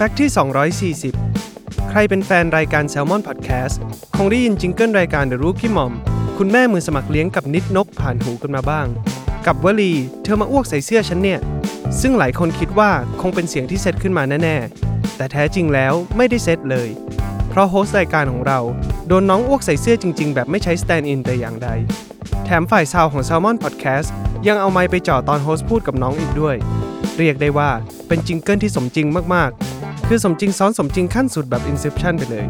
fact ที่ 240 ใครเป็นแฟนรายการ Salmon Podcast คงได้ยิน jingle รายการ The Rookie Mom คุณแม่มือสมัครเลี้ยงกับนิดนกผ่านหูกันมาบ้าง กับวลี เธอมาอ้วกใส่เสื้อฉันเนี่ย ซึ่งหลายคนคิดว่าคงเป็นเสียงที่เซตขึ้นมาแน่ๆ แต่แท้จริงแล้วไม่ได้เซตเลย เพราะ host รายการของเราโดนน้องอ้วกใส่เสื้อจริง ๆ แบบไม่ใช้ stand-in แต่อย่างใด แถมฝ่ายซาวของ Salmon Podcast ยังเอาไมค์ไปจ่อตอน host พูดกับน้องอีกด้วย เรียกได้ว่าเป็นจิงเกิลที่สมจริงมากๆ คือสมจริงซ้อนสมจริงขั้นสุดแบบ Inception ไปเลย